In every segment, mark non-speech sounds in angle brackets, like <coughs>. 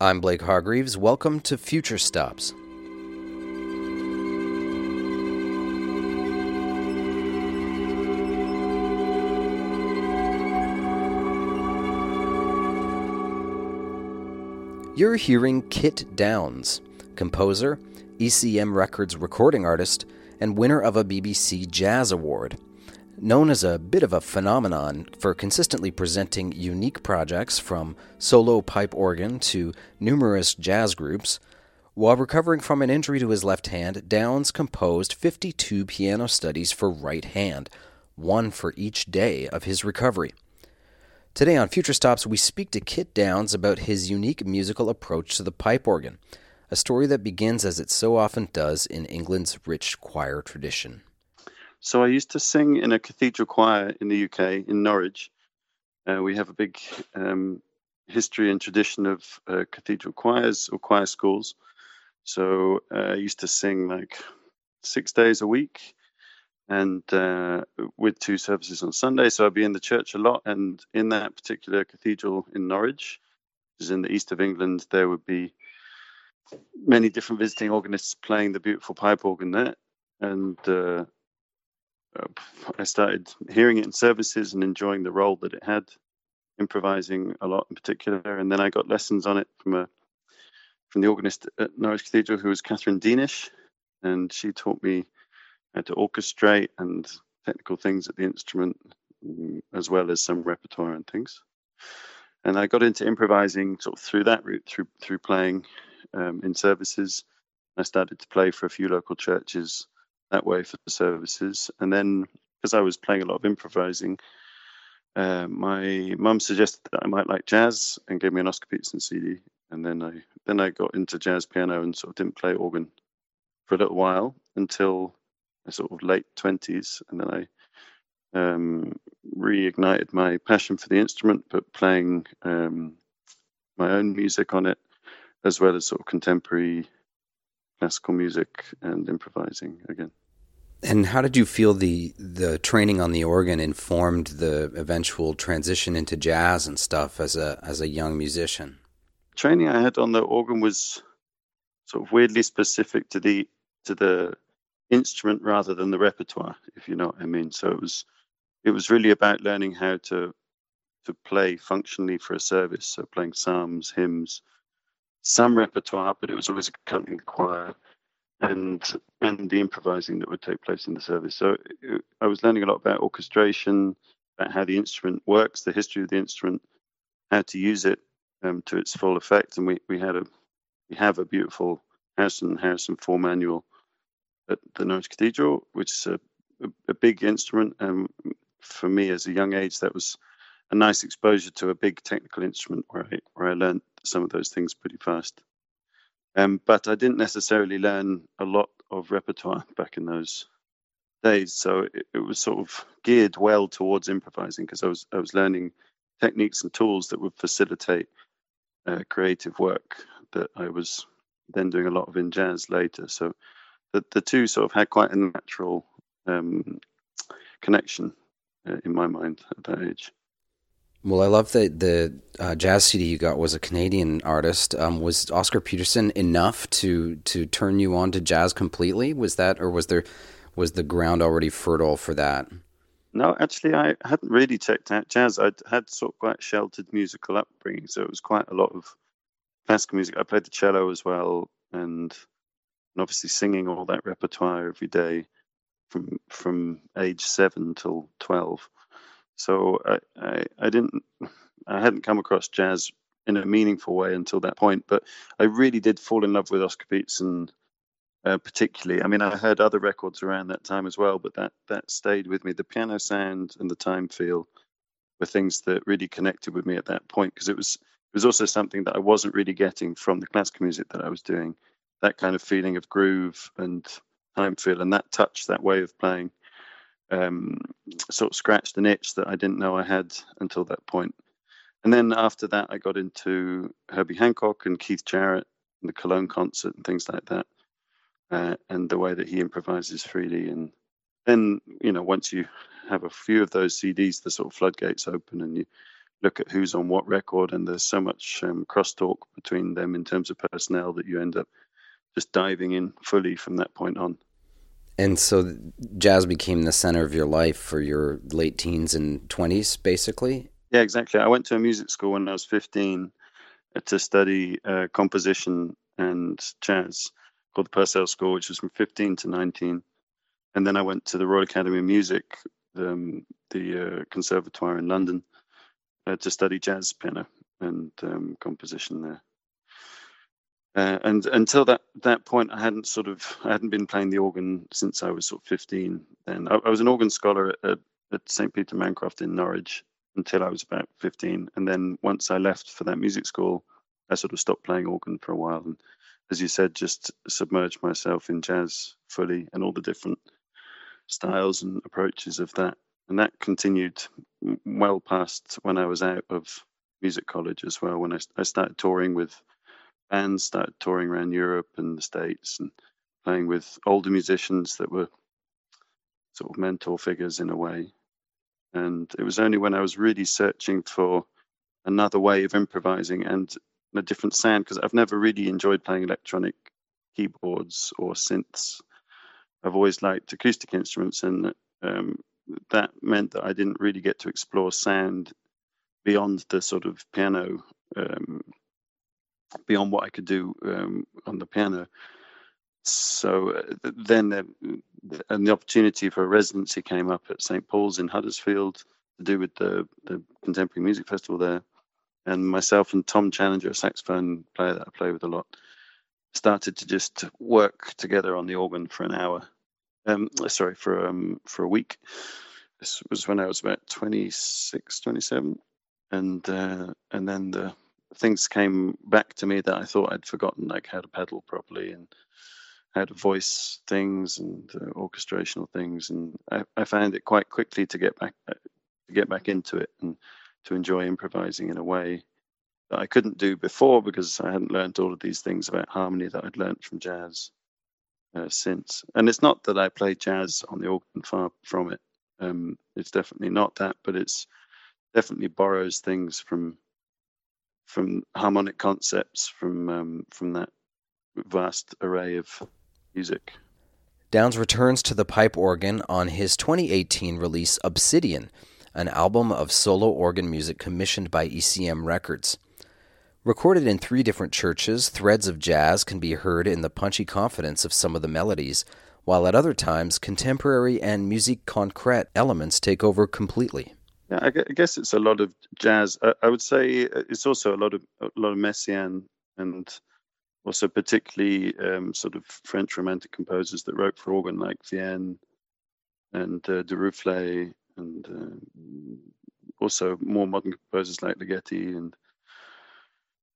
I'm Blake Hargreaves. Welcome to Future Stops. You're hearing Kit Downs, composer, ECM Records recording artist, and winner of a BBC Jazz Award known as a bit of a phenomenon for consistently presenting unique projects from solo pipe organ to numerous jazz groups. While recovering from an injury to his left hand, Downs composed 52 piano studies for right hand, one for each day of his recovery. Today on Future Stops, we speak to Kit Downs about his unique musical approach to the pipe organ, a story that begins as it so often does in England's rich choir tradition. So I used to sing in a cathedral choir in the UK, in Norwich. Uh, we have a big um, history and tradition of uh, cathedral choirs or choir schools. So uh, I used to sing like six days a week and uh, with two services on Sunday. So I'd be in the church a lot. And in that particular cathedral in Norwich, which is in the east of England, there would be many different visiting organists playing the beautiful pipe organ there. And uh, I started hearing it in services and enjoying the role that it had, improvising a lot in particular. And then I got lessons on it from a from the organist at Norwich Cathedral, who was Catherine Deanish, and she taught me how to orchestrate and technical things at the instrument, mm, as well as some repertoire and things. And I got into improvising sort of through that route, through through playing um, in services. I started to play for a few local churches that way for the services. And then because I was playing a lot of improvising, uh, my mum suggested that I might like jazz and gave me an Oscar Peterson CD. And then I then I got into jazz piano and sort of didn't play organ for a little while until my sort of late twenties, and then I um, reignited my passion for the instrument, but playing um, my own music on it, as well as sort of contemporary classical music and improvising again. And how did you feel the the training on the organ informed the eventual transition into jazz and stuff as a as a young musician? Training I had on the organ was sort of weirdly specific to the to the instrument rather than the repertoire, if you know what I mean. So it was it was really about learning how to to play functionally for a service. So playing psalms, hymns, some repertoire, but it was always accompanying the choir and and the improvising that would take place in the service. So I was learning a lot about orchestration, about how the instrument works, the history of the instrument, how to use it um, to its full effect. And we, we had a we have a beautiful Harrison Harrison four manual at the Norwich Cathedral, which is a, a, a big instrument. Um, for me, as a young age, that was a nice exposure to a big technical instrument where I where I learned some of those things pretty fast. Um, but I didn't necessarily learn a lot of repertoire back in those days, so it, it was sort of geared well towards improvising because I was I was learning techniques and tools that would facilitate uh, creative work that I was then doing a lot of in jazz later. So the the two sort of had quite a natural um, connection uh, in my mind at that age. Well, I love that the uh, jazz CD you got was a Canadian artist. Um, was Oscar Peterson enough to to turn you on to jazz completely? Was that, or was there was the ground already fertile for that? No, actually, I hadn't really checked out jazz. I'd had sort of quite sheltered musical upbringing, so it was quite a lot of classical music. I played the cello as well, and and obviously singing all that repertoire every day from from age seven till twelve. So I, I, I didn't, I hadn't come across jazz in a meaningful way until that point. But I really did fall in love with Oscar Peterson, uh, particularly. I mean, I heard other records around that time as well, but that that stayed with me. The piano sound and the time feel were things that really connected with me at that point because it was it was also something that I wasn't really getting from the classical music that I was doing. That kind of feeling of groove and time feel and that touch, that way of playing um, sort of scratched an itch that I didn't know I had until that point. And then after that, I got into Herbie Hancock and Keith Jarrett and the Cologne concert and things like that, uh, and the way that he improvises freely. And then, you know, once you have a few of those CDs, the sort of floodgates open and you look at who's on what record, and there's so much um, crosstalk between them in terms of personnel that you end up just diving in fully from that point on. And so jazz became the center of your life for your late teens and 20s, basically? Yeah, exactly. I went to a music school when I was 15 to study uh, composition and jazz called the Purcell School, which was from 15 to 19. And then I went to the Royal Academy of Music, um, the uh, Conservatoire in London, uh, to study jazz piano and um, composition there. Uh, and until that that point, I hadn't sort of I hadn't been playing the organ since I was sort of 15. Then I, I was an organ scholar at, at St Peter Mancroft in Norwich until I was about 15, and then once I left for that music school, I sort of stopped playing organ for a while, and as you said, just submerged myself in jazz fully and all the different styles and approaches of that, and that continued well past when I was out of music college as well. When I, I started touring with bands started touring around Europe and the States and playing with older musicians that were sort of mentor figures in a way. And it was only when I was really searching for another way of improvising and a different sound, because I've never really enjoyed playing electronic keyboards or synths. I've always liked acoustic instruments, and um, that meant that I didn't really get to explore sound beyond the sort of piano um, beyond what I could do um, on the piano. So uh, then, uh, and the opportunity for a residency came up at St Paul's in Huddersfield to do with the, the Contemporary Music Festival there. And myself and Tom Challenger, a saxophone player that I play with a lot, started to just work together on the organ for an hour. Um, sorry, for um, for a week. This was when I was about 26, 27, and uh, and then the things came back to me that I thought I'd forgotten, like how to pedal properly and how to voice things and uh, orchestrational things, and I, I, found it quite quickly to get back uh, to get back into it and to enjoy improvising in a way that I couldn't do before because I hadn't learned all of these things about harmony that I'd learned from jazz uh, since. And it's not that I play jazz on the organ far from it. Um, it's definitely not that, but it's definitely borrows things from from harmonic concepts from um, from that vast array of music. Downs returns to the pipe organ on his 2018 release Obsidian, an album of solo organ music commissioned by ECM Records. Recorded in three different churches, threads of jazz can be heard in the punchy confidence of some of the melodies, while at other times contemporary and musique concrète elements take over completely. Yeah, I guess it's a lot of jazz. I would say uh, it's also a lot of a lot of Messiaen and also particularly um, sort of French romantic composers that wrote for organ like Vierne and uh, Duruflé and uh, also more modern composers like Ligeti and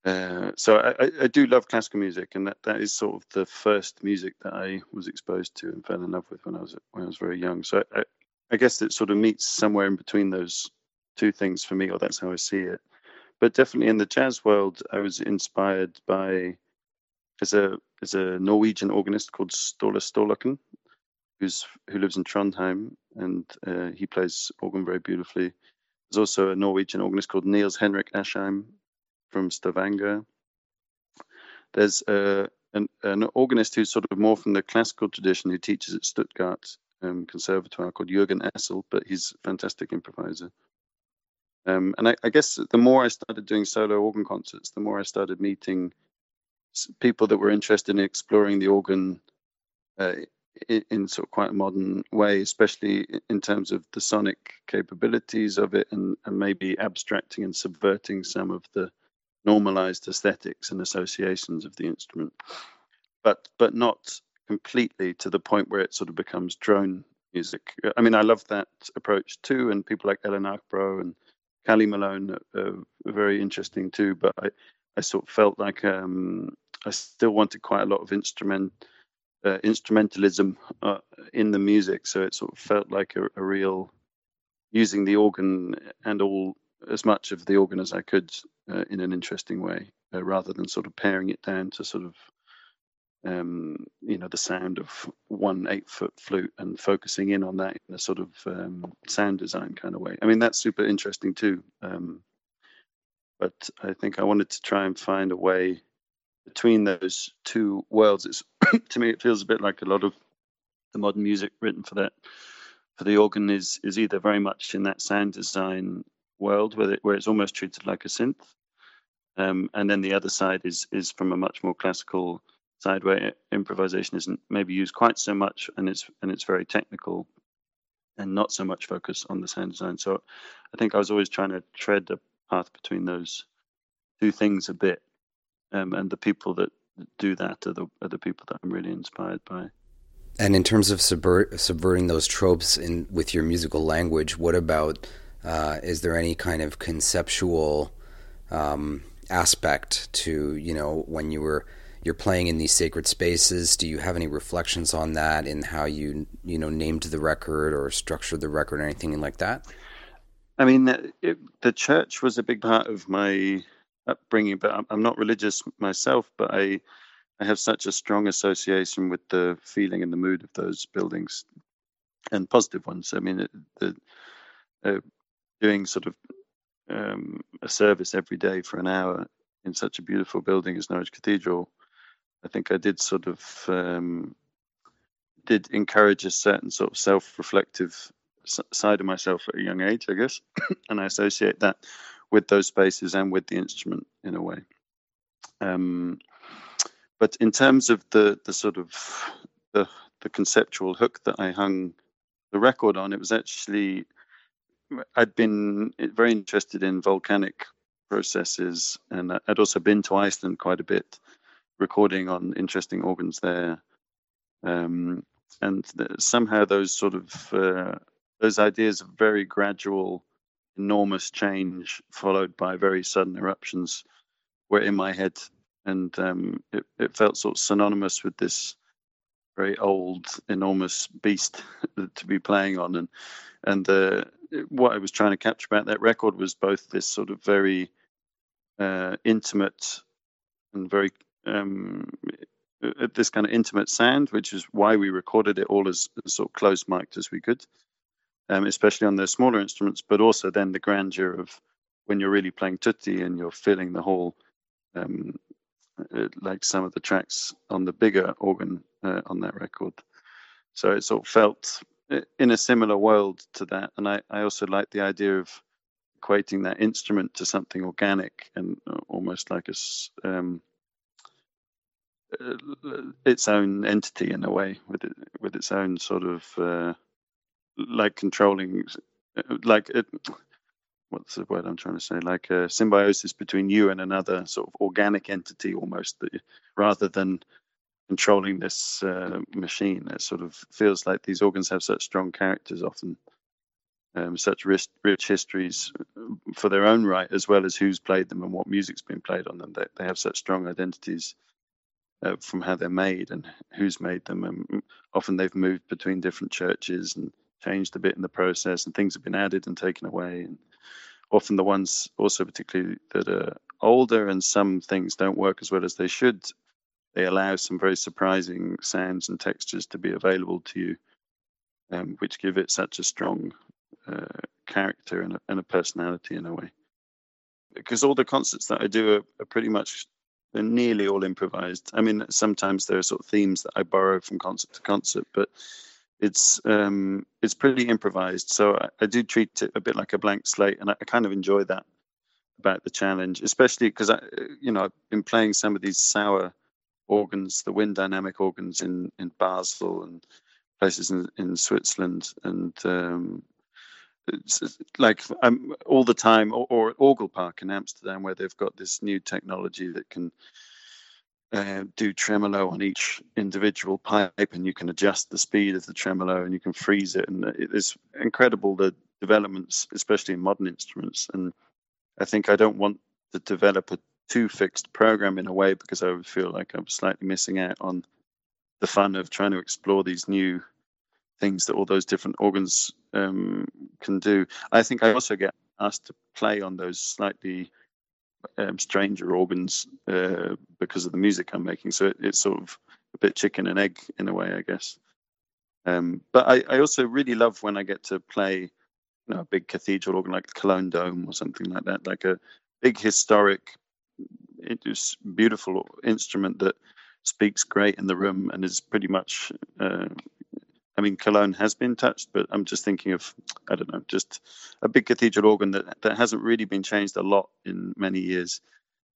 uh, so I, I, do love classical music, and that, that is sort of the first music that I was exposed to and fell in love with when I was when I was very young. So I, I guess it sort of meets somewhere in between those two things for me, or that's how I see it. But definitely in the jazz world, I was inspired by as a as a Norwegian organist called Ståle Sturlason, who's who lives in Trondheim, and uh, he plays organ very beautifully. There's also a Norwegian organist called Nils Henrik Asheim from Stavanger. There's uh, an, an organist who's sort of more from the classical tradition who teaches at Stuttgart um, conservatoire called Jürgen Essl, but he's a fantastic improviser. Um, and I, I, guess the more I started doing solo organ concerts, the more I started meeting people that were interested in exploring the organ uh, in, in, sort of quite a modern way, especially in terms of the sonic capabilities of it and, and maybe abstracting and subverting some of the normalized aesthetics and associations of the instrument, but but not completely to the point where it sort of becomes drone music. I mean, I love that approach too, and people like Ellen Arkbro and Kali Malone are, very interesting too. But I, I sort of felt like um, I still wanted quite a lot of instrument uh, instrumentalism uh, in the music, so it sort of felt like a, a, real using the organ and all as much of the organ as I could uh, in an interesting way, uh, rather than sort of paring it down to sort of um, you know, the sound of one eight foot flute and focusing in on that in a sort of um, sound design kind of way. I mean, that's super interesting too. Um, but I think I wanted to try and find a way between those two worlds. It's <coughs> to me, it feels a bit like a lot of the modern music written for that for the organ is is either very much in that sound design world where it, where it's almost treated like a synth, um, and then the other side is is from a much more classical side where improvisation isn't maybe used quite so much and it's and it's very technical and not so much focus on the sound design. So I think I was always trying to tread a path between those two things a bit. Um, and the people that do that are the, are the people that I'm really inspired by. And in terms of subvert, subverting those tropes in with your musical language, what about uh, is there any kind of conceptual um, aspect to you know when you were you're playing in these sacred spaces? Do you have any reflections on that in how you you know named the record or structured the record or anything like that? I mean, it, the church was a big part of my upbringing, but I'm not religious myself. But I I have such a strong association with the feeling and the mood of those buildings, and positive ones. I mean, the uh, doing sort of um, a service every day for an hour in such a beautiful building as Norwich Cathedral, I think I did sort of um, did encourage a certain sort of self-reflective side of myself at a young age, I guess, <coughs> and I associate that with those spaces and with the instrument in a way. Um, but in terms of the the sort of the the conceptual hook that I hung the record on, it was actually I'd been very interested in volcanic processes, and I'd also been to Iceland quite a bit, recording on interesting organs there. Um, and the, somehow those sort of uh, those ideas of very gradual, enormous change followed by very sudden eruptions were in my head, and um, it, it felt sort of synonymous with this very old, enormous beast <laughs> to be playing on, and and uh, what I was trying to capture about that record was both this sort of very uh, intimate and very um, this kind of intimate sound, which is why we recorded it all as, as sort of close mic'd as we could, um, especially on the smaller instruments, but also then the grandeur of when you're really playing tutti and you're filling the whole, um, uh, like some of the tracks on the bigger organ uh, on that record. So it sort of felt uh, in a similar world to that. And I, I also like the idea of equating that instrument to something organic and uh, almost like a, um, its own entity in a way, with it, with its own sort of uh, like controlling, like it, what's the word I'm trying to say? Like a symbiosis between you and another sort of organic entity, almost, that, rather than controlling this uh, machine. It sort of feels like these organs have such strong characters, often um, such rich, rich, histories for their own right, as well as who's played them and what music's been played on them. They, they have such strong identities uh, from how they're made and who's made them. And often they've moved between different churches and changed a bit in the process, and things have been added and taken away. And often the ones also particularly that are older and some things don't work as well as they should they allow some very surprising sounds and textures to be available to you, um, which give it such a strong uh, character and a, and a, personality in a way. Because all the concerts that I do are, are pretty much, they're nearly all improvised. I mean, sometimes there are sort of themes that I borrow from concert to concert, but it's um, it's pretty improvised. So I, I, do treat it a bit like a blank slate, and I, I kind of enjoy that about the challenge, especially because I, you know, I've been playing some of these sour organs, the wind dynamic organs in, in Basel and places in, in Switzerland. And um, like I'm all the time, or, or Orgel Park in Amsterdam, where they've got this new technology that can uh, do tremolo on each individual pipe, and you can adjust the speed of the tremolo, and you can freeze it, and it's incredible the developments, especially in modern instruments. And I think I don't want to develop a too fixed program in a way because I would feel like I'm slightly missing out on the fun of trying to explore these new things that all those different organs um, can do. I think I also get asked to play on those slightly um, stranger organs uh, because of the music I'm making. So it, it's sort of a bit chicken and egg in a way, I guess. Um, but I, I, also really love when I get to play, you know, a big cathedral organ like the Cologne Dome or something like that, like a big historic, beautiful instrument that speaks great in the room and is pretty much. Uh, I mean, Cologne has been touched, but I'm just thinking of I don't know, just a big cathedral organ that that hasn't really been changed a lot in many years.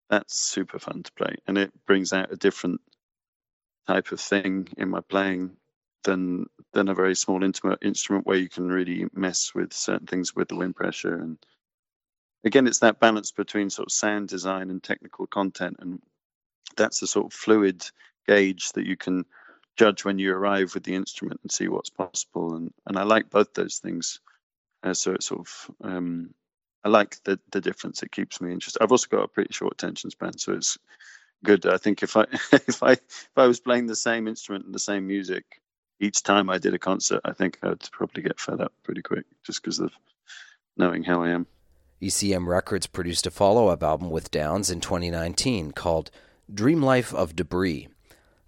That's super fun to play, and it brings out a different type of thing in my playing than than a very small intimate instrument where you can really mess with certain things with the wind pressure and again it's that balance between sort of sound design and technical content and that's the sort of fluid gauge that you can judge when you arrive with the instrument and see what's possible. And and I like both those things. Uh, so it's sort of um, I like the the difference. It keeps me interested. I've also got a pretty short attention span so it's good. I think if I <laughs> if I if I was playing the same instrument and the same music each time I did a concert, I think I'd probably get fed up pretty quick just because of knowing how I am. ECM Records produced a follow up album with Downs in 2019 called Dream Life of Debris,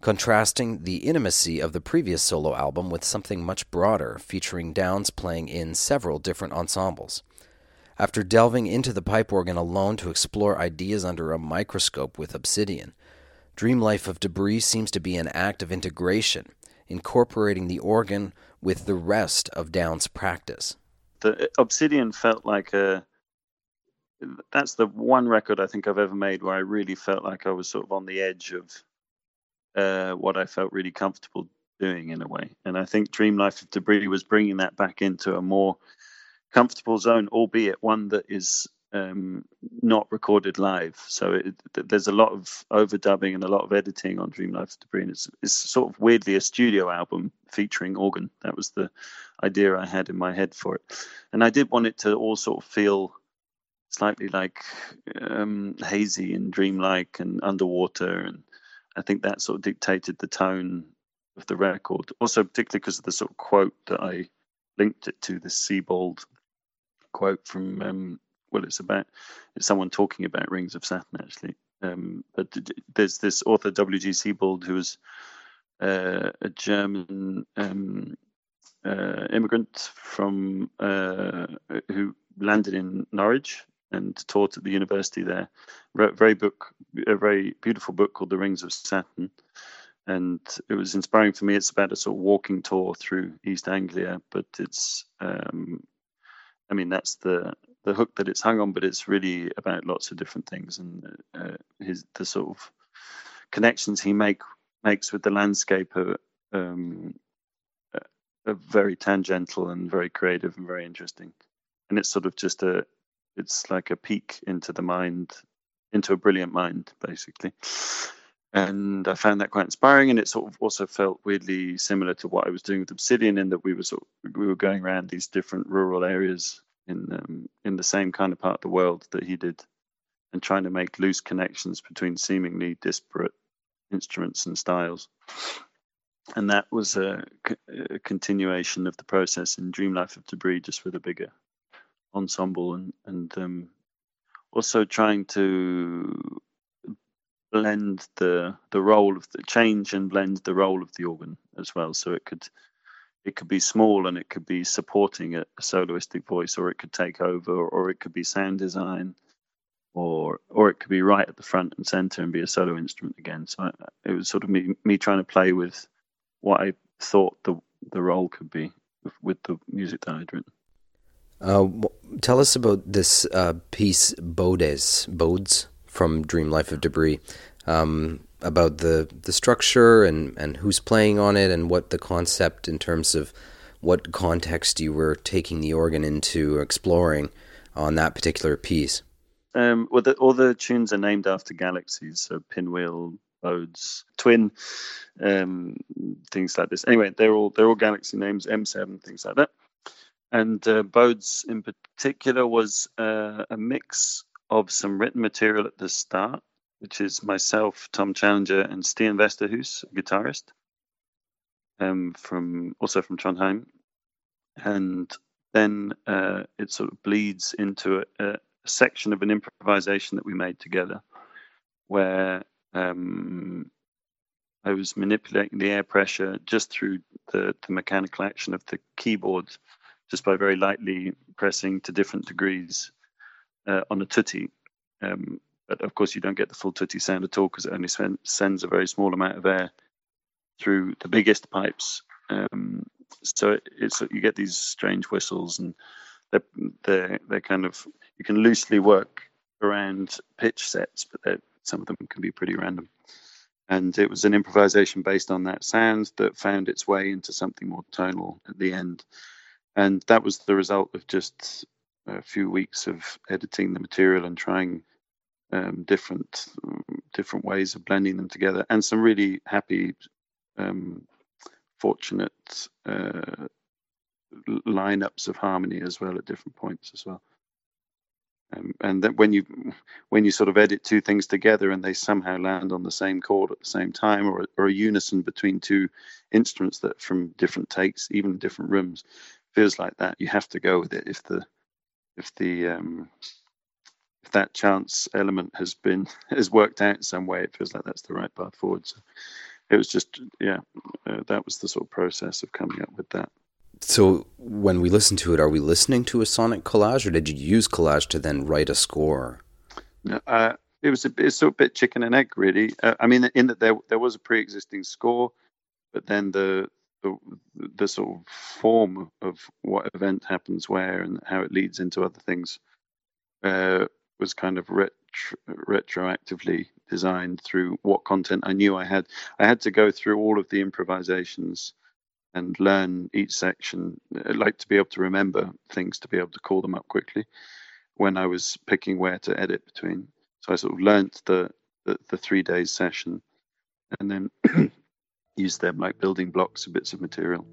contrasting the intimacy of the previous solo album with something much broader, featuring Downs playing in several different ensembles. After delving into the pipe organ alone to explore ideas under a microscope with Obsidian, Dream Life of Debris seems to be an act of integration incorporating the organ with the rest of Down's practice. The uh, Obsidian felt like a. That's the one record I think I've ever made where I really felt like I was sort of on the edge of uh, what I felt really comfortable doing in a way. And I think Dream Life of Debris was bringing that back into a more comfortable zone, albeit one that is um, not recorded live. So it, there's a lot of overdubbing and a lot of editing on Dream Life of Debris. And it's, it's sort of weirdly a studio album featuring organ. That was the idea I had in my head for it. And I did want it to all sort of feel slightly like um, hazy and dreamlike and underwater. And I think that sort of dictated the tone of the record. Also, particularly because of the sort of quote that I linked it to, the Sebald quote from um, well, it's about it's someone talking about rings of Saturn actually. Um, but there's this author W.G. Sebald who was uh, a German um, uh, immigrant from uh, who landed in Norwich and taught at the university there. Wrote a very book, a very beautiful book called The Rings of Saturn, and it was inspiring for me. It's about a sort of walking tour through East Anglia, but it's um, I mean that's the the hook that it's hung on, but it's really about lots of different things and uh, his the sort of connections he make makes with the landscape um, are very tangential and very creative and very interesting. And it's sort of just a it's like a peek into the mind, into a brilliant mind, basically. And I found that quite inspiring, and it sort of also felt weirdly similar to what I was doing with Obsidian, in that we were sort of, we were going around these different rural areas in um, in the same kind of part of the world that he did, and trying to make loose connections between seemingly disparate instruments and styles. And that was a, a continuation of the process in Dream Life of Debris, just with a bigger ensemble and and um, also trying to blend the the role of the change and blend the role of the organ as well, so it could it could be small and it could be supporting a, a soloistic voice, or it could take over, or it could be sound design, or or it could be right at the front and center and be a solo instrument again. So I, it was sort of me me trying to play with what I thought the the role could be with, with the music that I'd written. Uh, tell us about this uh, piece, Bodes, Bodes from Dream Life of Debris. Um, about the the structure and and who's playing on it and what the concept in terms of what context you were taking the organ into exploring on that particular piece. Um, well, the, all the tunes are named after galaxies, so Pinwheel, Bodes, Twin, um, things like this. Anyway, they're all they're all galaxy names, M7, things like that. And uh, Bodes in particular was uh, a mix of some written material at the start which is myself, Tom Challenger, and Stian Westerhus, a guitarist, um, from also from Trondheim, and then uh, it sort of bleeds into a, a, section of an improvisation that we made together, where um, I was manipulating the air pressure just through the, the mechanical action of the keyboard, just by very lightly pressing to different degrees uh, on a tutti Um, but of course, you don't get the full tutti sound at all because it only sends a very small amount of air through the biggest pipes. Um, so it, it's you get these strange whistles, and they're, they're they're kind of you can loosely work around pitch sets, but some of them can be pretty random. And it was an improvisation based on that sound that found its way into something more tonal at the end. And that was the result of just a few weeks of editing the material and trying um, different different ways of blending them together, and some really happy, um, fortunate uh, lineups of harmony as well at different points as well. Um, and that when you when you sort of edit two things together and they somehow land on the same chord at the same time or, or a unison between two instruments that from different takes even different rooms feels like that you have to go with it if the if the um, if that chance element has been <laughs> has worked out in some way it feels like that's the right path forward so it was just yeah uh, that was the sort of process of coming up with that so when we listen to it, are we listening to a sonic collage, or did you use collage to then write a score? No, uh, it was a, it's sort of a bit chicken and egg, really. Uh, I mean, in that there there was a pre-existing score, but then the, the the sort of form of what event happens where and how it leads into other things uh, was kind of retro, retroactively designed through what content I knew I had. I had to go through all of the improvisations and learn each section. I like to be able to remember things to be able to call them up quickly when I was picking where to edit between. So I sort of learnt the the, the three days session and then <clears throat> used them like building blocks of bits of material.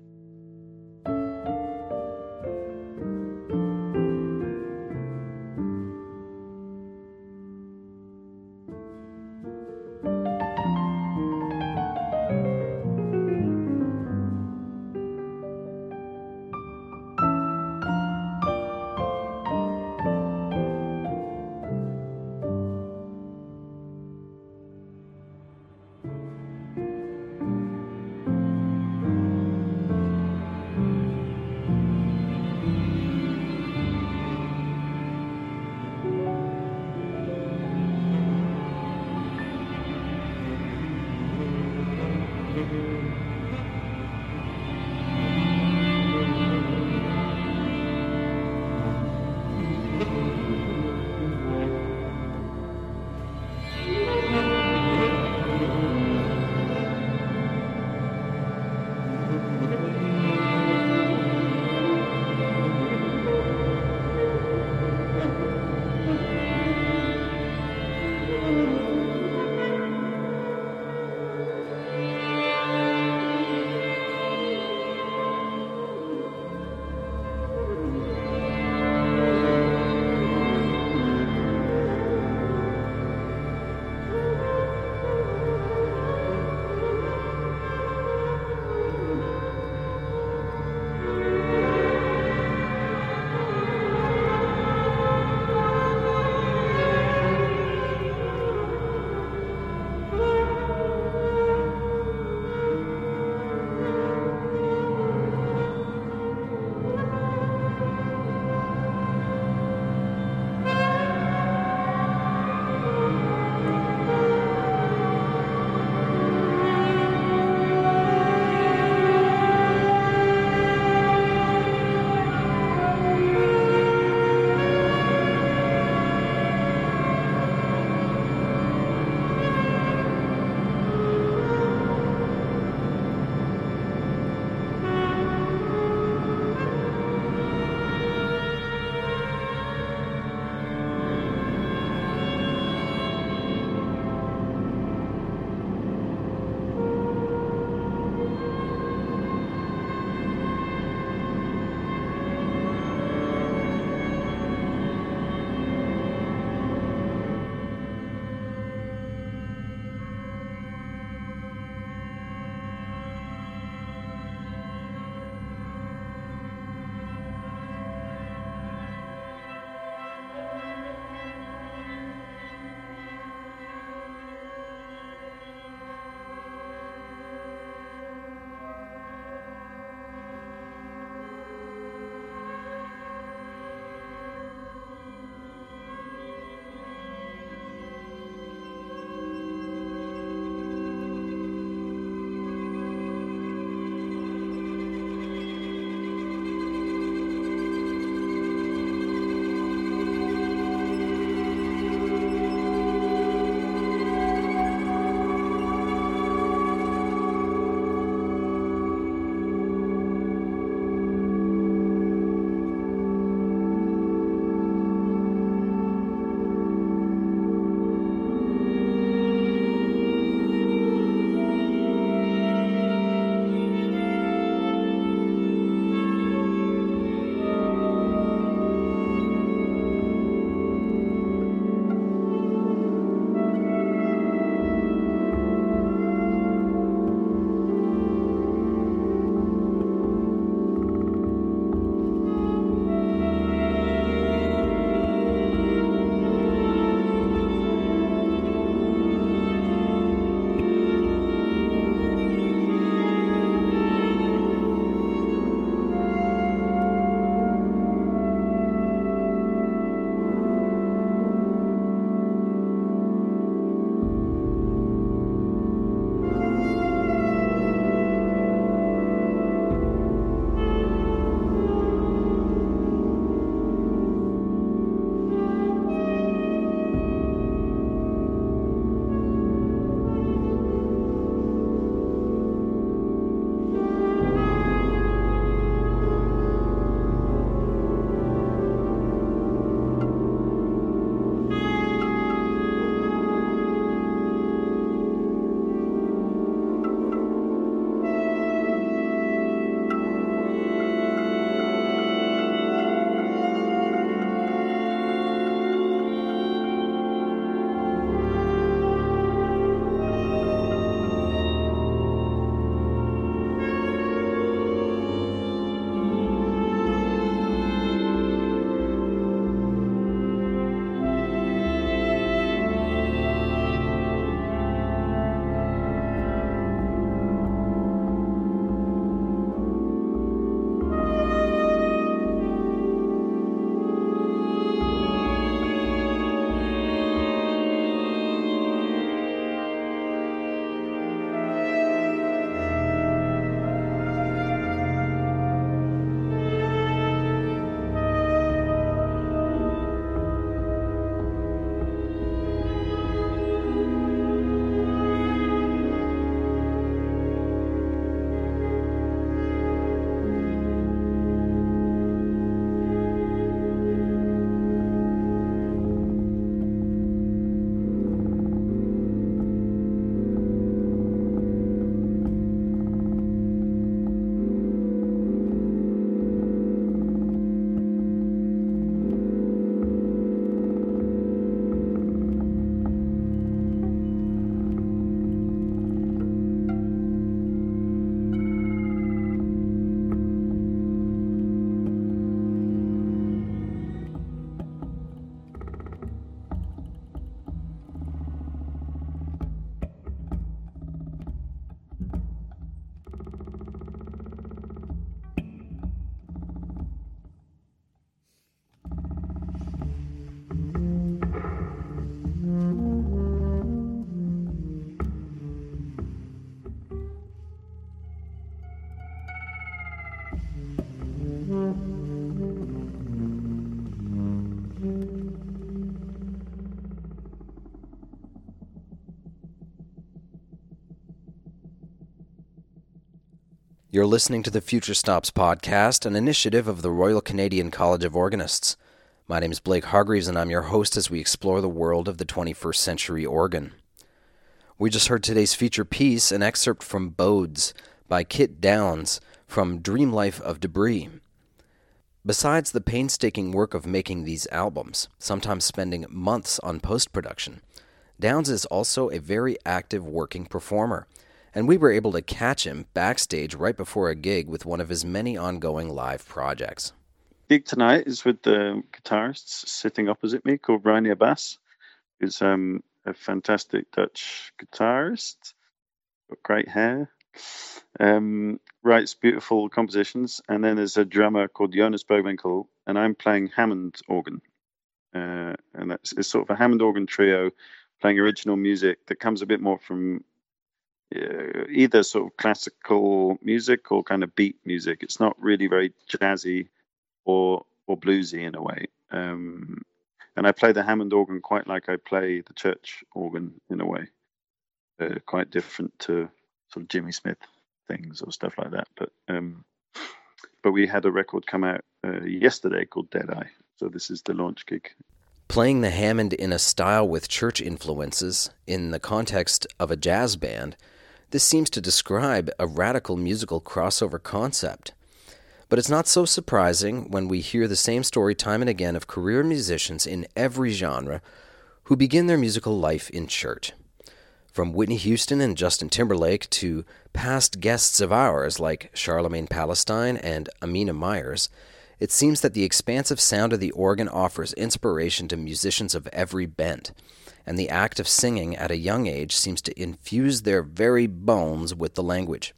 You're listening to the Future Stops podcast, an initiative of the Royal Canadian College of Organists. My name is Blake Hargreaves, and I'm your host as we explore the world of the 21st century organ. We just heard today's feature piece, an excerpt from Bodes by Kit Downs from Dream Life of Debris. Besides the painstaking work of making these albums, sometimes spending months on post production, Downs is also a very active working performer and we were able to catch him backstage right before a gig with one of his many ongoing live projects. Gig tonight is with the guitarists sitting opposite me called Reinier Baas, who's um, a fantastic Dutch guitarist, got great hair, um, writes beautiful compositions, and then there's a drummer called Jonas Burgwinkel, and I'm playing Hammond organ. Uh, and that's it's sort of a Hammond organ trio playing original music that comes a bit more from either sort of classical music or kind of beat music. It's not really very jazzy or or bluesy in a way. Um, and I play the Hammond organ quite like I play the church organ in a way, uh, quite different to sort of Jimmy Smith things or stuff like that. But um, but we had a record come out uh, yesterday called Dead Eye, so this is the launch gig. Playing the Hammond in a style with church influences in the context of a jazz band this seems to describe a radical musical crossover concept. But it's not so surprising when we hear the same story time and again of career musicians in every genre who begin their musical life in church. From Whitney Houston and Justin Timberlake to past guests of ours like Charlemagne Palestine and Amina Myers, it seems that the expansive sound of the organ offers inspiration to musicians of every bent and the act of singing at a young age seems to infuse their very bones with the language.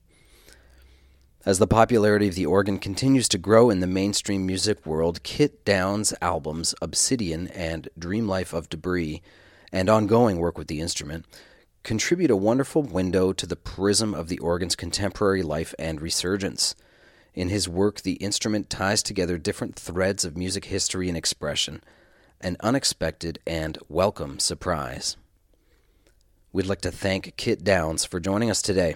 As the popularity of the organ continues to grow in the mainstream music world, Kit Downs' albums Obsidian and Dream Life of Debris, and ongoing work with the instrument, contribute a wonderful window to the prism of the organ's contemporary life and resurgence. In his work, the instrument ties together different threads of music history and expression an unexpected and welcome surprise. We'd like to thank Kit Downs for joining us today.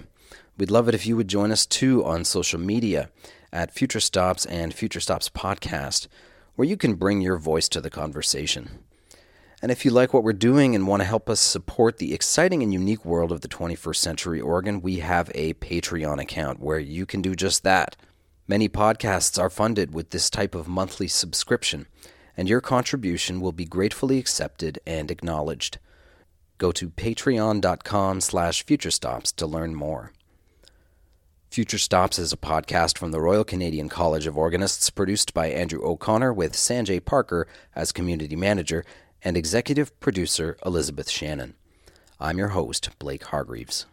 We'd love it if you would join us too on social media at Future Stops and Future Stops Podcast, where you can bring your voice to the conversation. And if you like what we're doing and want to help us support the exciting and unique world of the 21st century organ, we have a Patreon account where you can do just that. Many podcasts are funded with this type of monthly subscription and your contribution will be gratefully accepted and acknowledged. Go to patreon.com slash futurestops to learn more. Future Stops is a podcast from the Royal Canadian College of Organists produced by Andrew O'Connor with Sanjay Parker as community manager and executive producer Elizabeth Shannon. I'm your host, Blake Hargreaves.